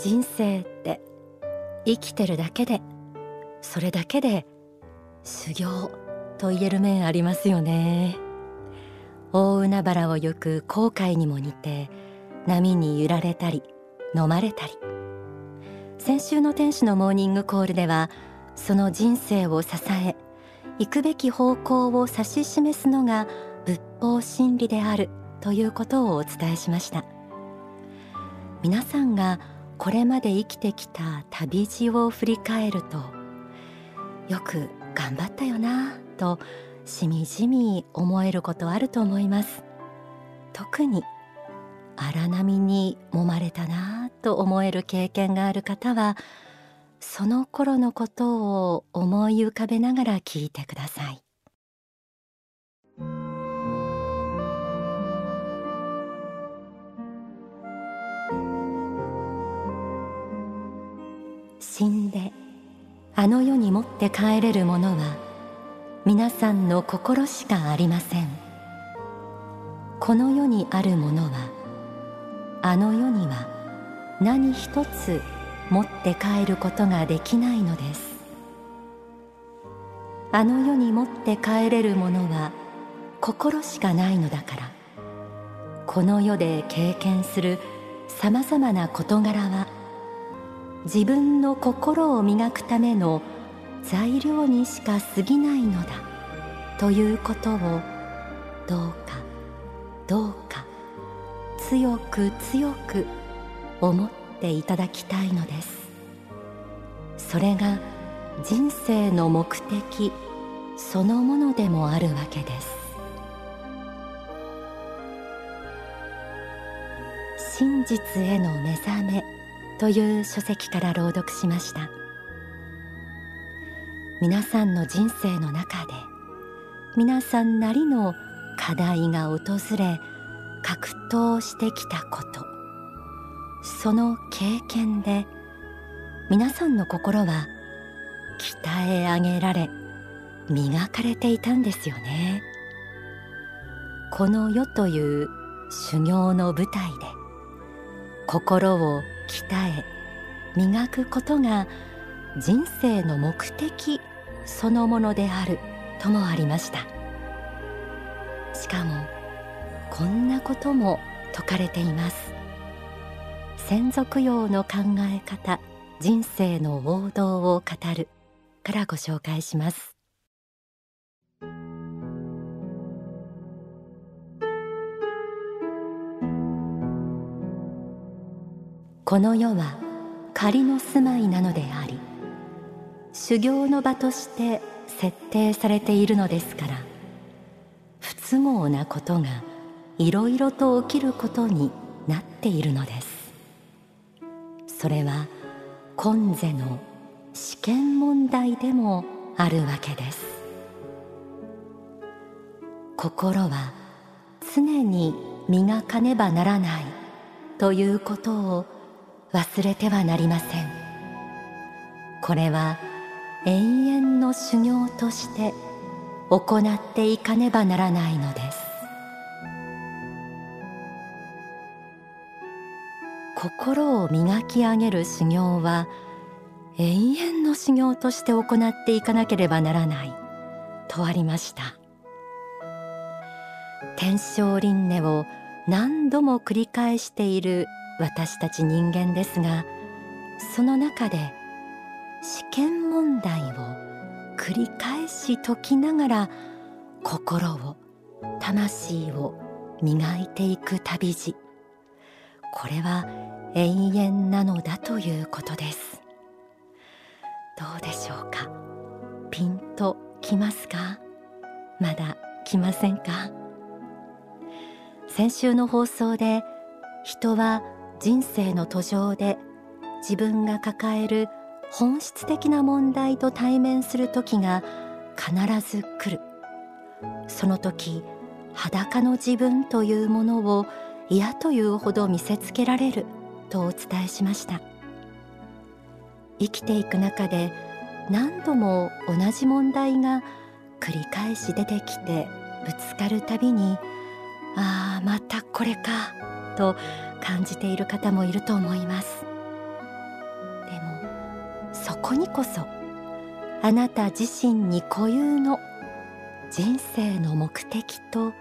人生って生きてるだけでそれだけで修行と言える面ありますよね。大海原を行く航海にも似て波に揺られたり飲まれたり。先週の天使のモーニングコールではその人生を支え行くべき方向を指し示すのが仏法真理であるということをお伝えしました。皆さんがこれまで生きてきた旅路を振り返るとよく頑張ったよなとしみじみ思えることあると思います。特に荒波に揉まれたなと思える経験がある方はその頃のことを思い浮かべながら聞いてください。死んであの世に持って帰れるものは皆さんの心しかありません。この世にあるものはあの世には何一つ持って帰ることができないのです。あの世に持って帰れるものは心しかないのだから。この世で経験するさまざまな事柄は自分の心を磨くための材料にしか過ぎないのだ。ということをどうかどうか強く強く思っていただきたいのです。それが人生の目的そのものでもあるわけです。真実への目覚めという書籍から朗読しました。皆さんの人生の中で皆さんなりの課題が訪れ格闘してきたこと。その経験で皆さんの心は鍛え上げられ磨かれていたんですよね。この世という修行の舞台で心を鍛え磨くことが人生の目的そのものであるともありました。しかもこんなことも説かれています。先祖供養の考え方人生の王道を語るからご紹介します。この世は仮の住まいなのであり修行の場として設定されているのですから不都合なことがいろいろと起きることになっているのです。それは今世の試験問題でもあるわけです。心は常に磨かねばならないということを忘れてはなりません。これは永遠の修行として行っていかねばならないのです。心を磨き上げる修行は永遠の修行として行っていかなければならない。とありました。天正輪廻を何度も繰り返している私たち人間ですがその中で試験問題を繰り返し解きながら心を魂を磨いていく旅路。これは永遠なのだということです。どうでしょうか？ピンときますか？まだ来ませんか？先週の放送で人は人生の途上で自分が抱える本質的な問題と対面する時が必ず来る。その時裸の自分というものを嫌というほど見せつけられるとお伝えしました。生きていく中で何度も同じ問題が繰り返し出てきてぶつかるたびにああまたこれかと感じている方もいると思います。でもそこにこそあなた自身に固有の人生の目的と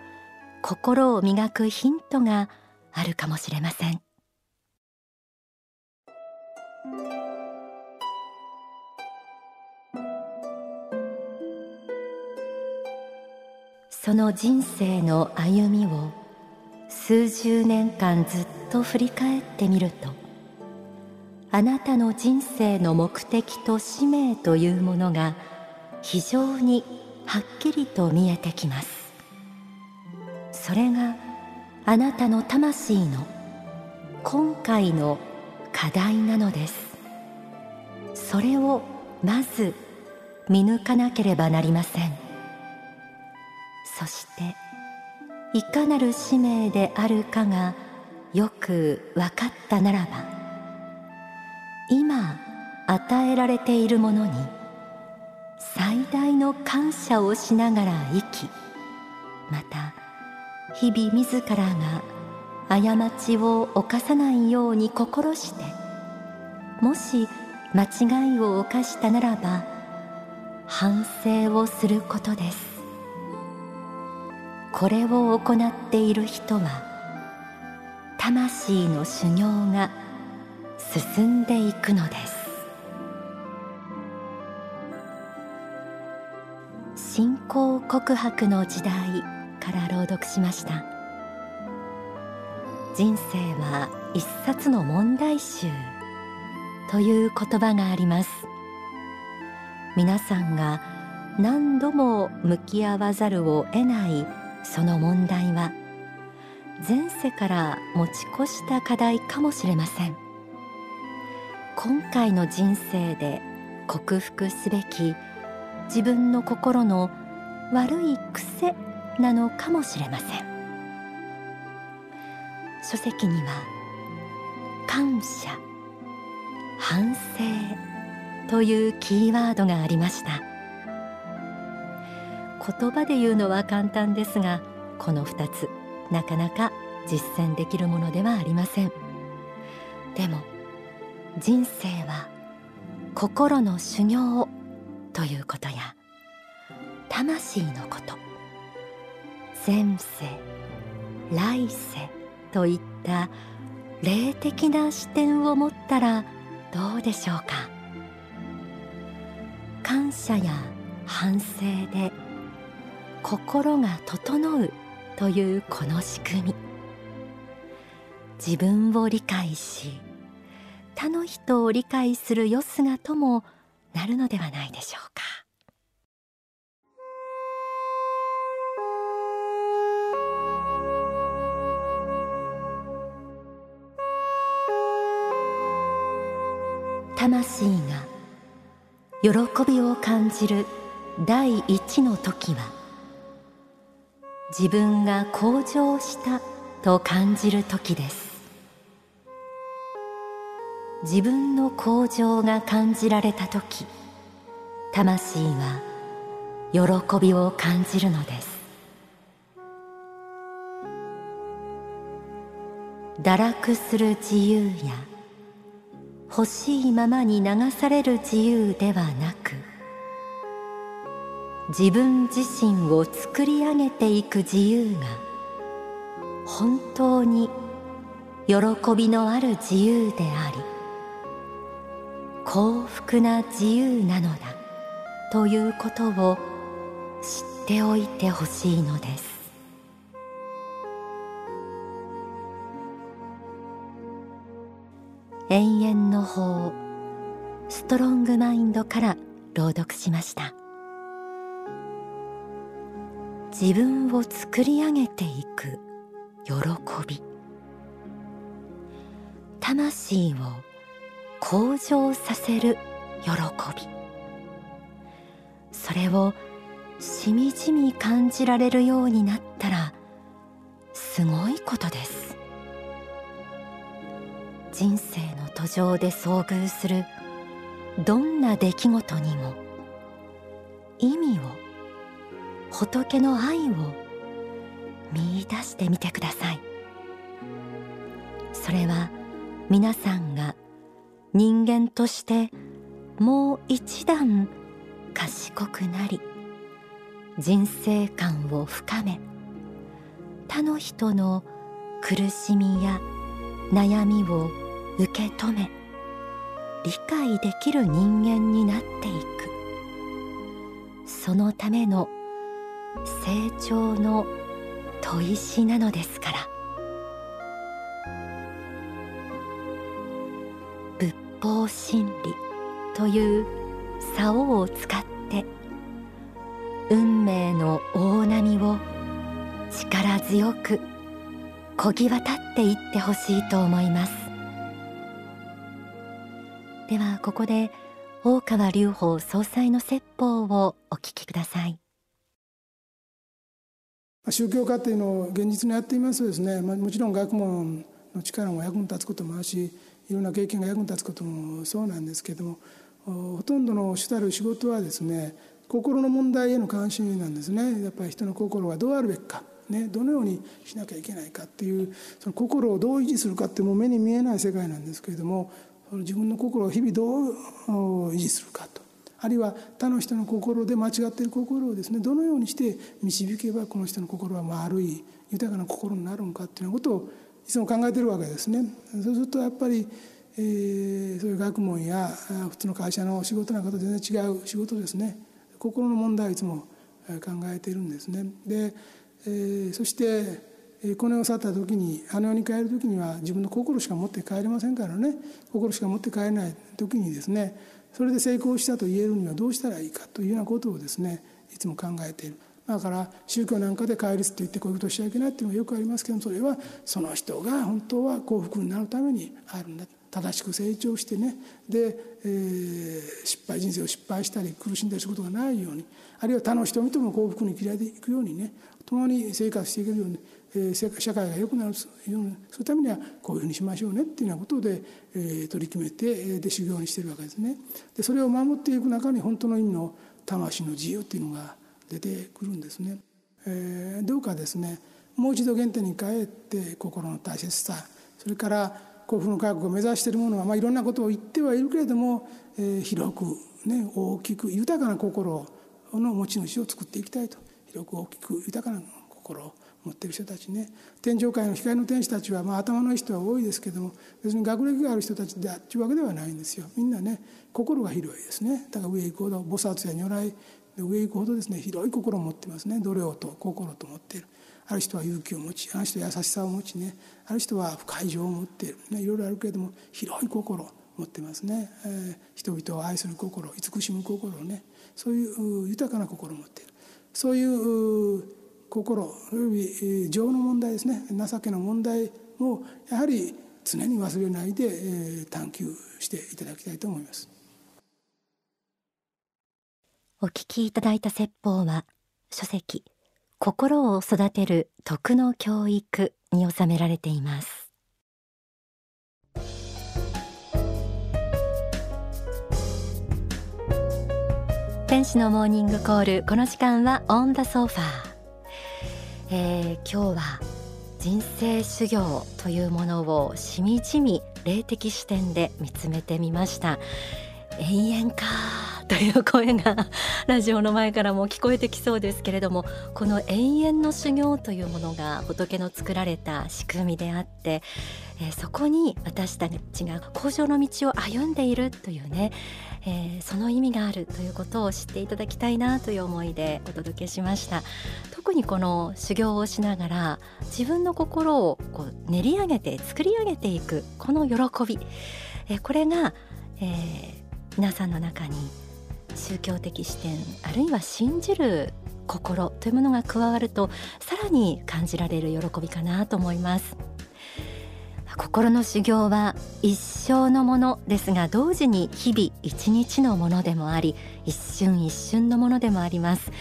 心を磨くヒントがあるかもしれません。その人生の歩みを数十年間ずっと振り返ってみるとあなたの人生の目的と使命というものが非常にはっきりと見えてきます。それがあなたの魂の今回の課題なのです。それをまず見抜かなければなりません。そしていかなる使命であるかがよく分かったならば今与えられているものに最大の感謝をしながら生きまた日々自らが過ちを犯さないように心してもし間違いを犯したならば反省をすることです。これを行っている人は魂の修行が進んでいくのです。信仰告白の時代から朗読しました。人生は一冊の問題集という言葉があります。皆さんが何度も向き合わざるを得ないその問題は前世から持ち越した課題かもしれません。今回の人生で克服すべき自分の心の悪い癖なのかもしれません。書籍には感謝反省というキーワードがありました。言葉で言うのは簡単ですがこの2つなかなか実践できるものではありません。でも人生は心の修行ということや魂のこと前世来世といった霊的な視点を持ったらどうでしょうか。感謝や反省で心が整うというこの仕組み。自分を理解し他の人を理解するよすがともなるのではないでしょうか。魂が喜びを感じる第一の時は自分が向上したと感じる時です。自分の向上が感じられた時魂は喜びを感じるのです。堕落する自由や欲しいままに流される自由ではなく自分自身を作り上げていく自由が本当に喜びのある自由であり幸福な自由なのだということを知っておいてほしいのです。永遠の法ストロングマインドから朗読しました。自分を作り上げていく喜び。魂を向上させる喜び。それをしみじみ感じられるようになったらすごいことです。人生の途上で遭遇するどんな出来事にも意味を仏の愛を見出してみてください。それは皆さんが人間としてもう一段賢くなり人生観を深め他の人の苦しみや悩みを受け止め理解できる人間になっていく。そのための成長の砥石なのですから。仏法真理という竿を使って運命の大波を力強く漕ぎ渡っていってほしいと思います。ではここで大川隆法総裁の説法をお聞きください。宗教家というのを現実にやっていますとですね、まあ、もちろん学問の力も役に立つこともあるしいろんな経験が役に立つこともそうなんですけどもほとんどの主たる仕事はですね心の問題への関心なんですね。やっぱり人の心はどうあるべきか、ね、どのようにしなきゃいけないかっていうその心をどう維持するかってもう目に見えない世界なんですけれども自分の心を日々どう維持するかと。あるいは他の人の心で間違っている心をですねどのようにして導けばこの人の心は丸い豊かな心になるのかっていうようなことをいつも考えてるわけですね。そうするとやっぱり、えー、そういう学問や普通の会社の仕事なんかと全然違う仕事ですね心の問題をいつも考えているんですね。で、えー、そしてこの世を去った時にあの世に帰る時には自分の心しか持って帰れませんからね心しか持って帰れない時にですねそれで成功したと言えるにはどうしたらいいかというようなことをですねいつも考えている。だから宗教なんかで戒律と言ってこういうことをしちゃいけないっていうのがよくありますけどそれはその人が本当は幸福になるためにあるんだ。正しく成長してねで、えー、失敗人生を失敗したり苦しんだりすることがないようにあるいは他の人々も幸福に嫌いでいくようにね共に生活していけるように社会が良くなるようにするためにはこういうふうにしましょうねっていうようなことで取り決めてで修行にしてるわけですね。でそれを守っていく中に本当の意味の魂の自由っていうのが出てくるんですね。えー、どうかですねもう一度原点に帰って心の大切さそれから幸福の科学を目指しているものは、まあ、いろんなことを言ってはいるけれども、えー、広く、ね、大きく豊かな心の持ち主を作っていきたいと。広く大きく豊かな心を持っている人たちね。天上界の光の天使たちは、まあ、頭のいい人は多いですけども別に学歴がある人たちであっちゅうわけではないんですよ。みんなね心が広いですね。だから上行くほど菩薩や如来上行くほどですね広い心を持ってますね。度量と心と持っている。ある人は勇気を持ちある人は優しさを持ちねある人は深い情を持っている、ね、いろいろあるけれども広い心を持ってますね、えー、人々を愛する心慈しむ心をねそういう豊かな心を持っている。そういう心および情の問題ですね。情けの問題もやはり常に忘れないで探求していただきたいと思います。お聞きいただいた説法は書籍心を育てる徳の教育に収められています。天使のモーニングコールこの時間はオンダソファー。えー、今日は人生修行というものをしみじみ霊的視点で見つめてみました。永遠か。という声がラジオの前からも聞こえてきそうですけれどもこの永遠の修行というものが仏の作られた仕組みであって、えー、そこに私たちが向上の道を歩んでいるというね、えー、その意味があるということを知っていただきたいなという思いでお届けしました。特にこの修行をしながら自分の心をこう練り上げて作り上げていくこの喜び、えー、これが、えー、皆さんの中に宗教的視点あるいは信じる心というものが加わるとさらに感じられる喜びかなと思います。心の修行は一生のものですが同時に日々一日のものでもあり一瞬一瞬のものでもあります、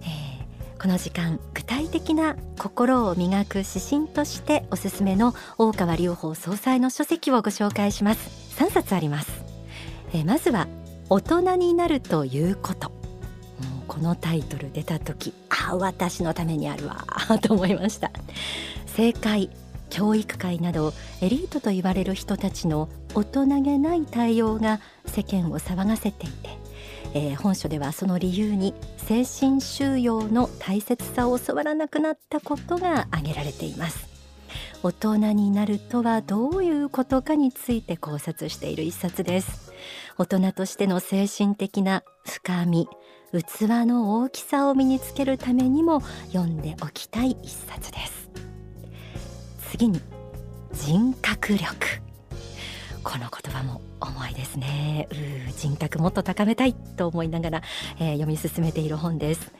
えー、この時間具体的な心を磨く指針としておすすめの大川隆法総裁の書籍をご紹介します。3冊あります、えー、まずは大人になるということ。このタイトル出た時あ私のためにあるわ と思いました。正解教育界などエリートと言われる人たちの大人げない対応が世間を騒がせていて、えー、本書ではその理由に精神収容の大切さを教わらなくなったことが挙げられています。大人になるとはどういうことかについて考察している一冊です。大人としての精神的な深み器の大きさを身につけるためにも読んでおきたい一冊です。次に人格力。この言葉も重いですね。う人格もっと高めたいと思いながら、えー、読み進めている本です、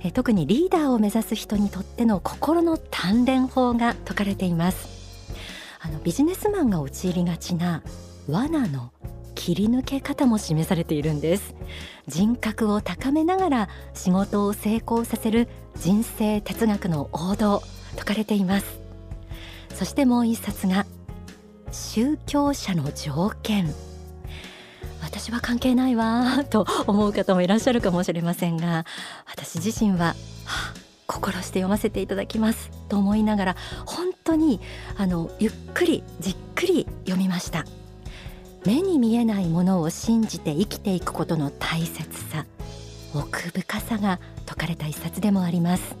えー、特にリーダーを目指す人にとっての心の鍛錬法が説かれています。あのビジネスマンが陥りがちな罠の切り抜け方も示されているんです。人格を高めながら仕事を成功させる人生哲学の王道説かれています。そしてもう一冊が宗教者の条件。私は関係ないわと思う方もいらっしゃるかもしれませんが私自身は、はあ、心して読ませていただきますと思いながら本当にあのゆっくりじっくり読みました。目に見えないものを信じて生きていくことの大切さ奥深さが説かれた一冊でもあります。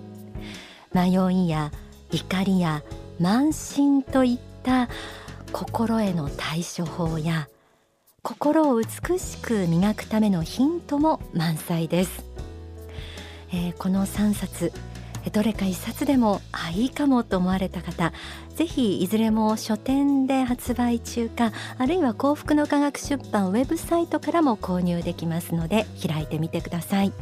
迷いや怒りや慢心といった心への対処法や心を美しく磨くためのヒントも満載です、えー、この3冊どれか1冊でもあいいかもと思われた方ぜひいずれも書店で発売中かあるいは幸福の科学出版ウェブサイトからも購入できますので開いてみてください。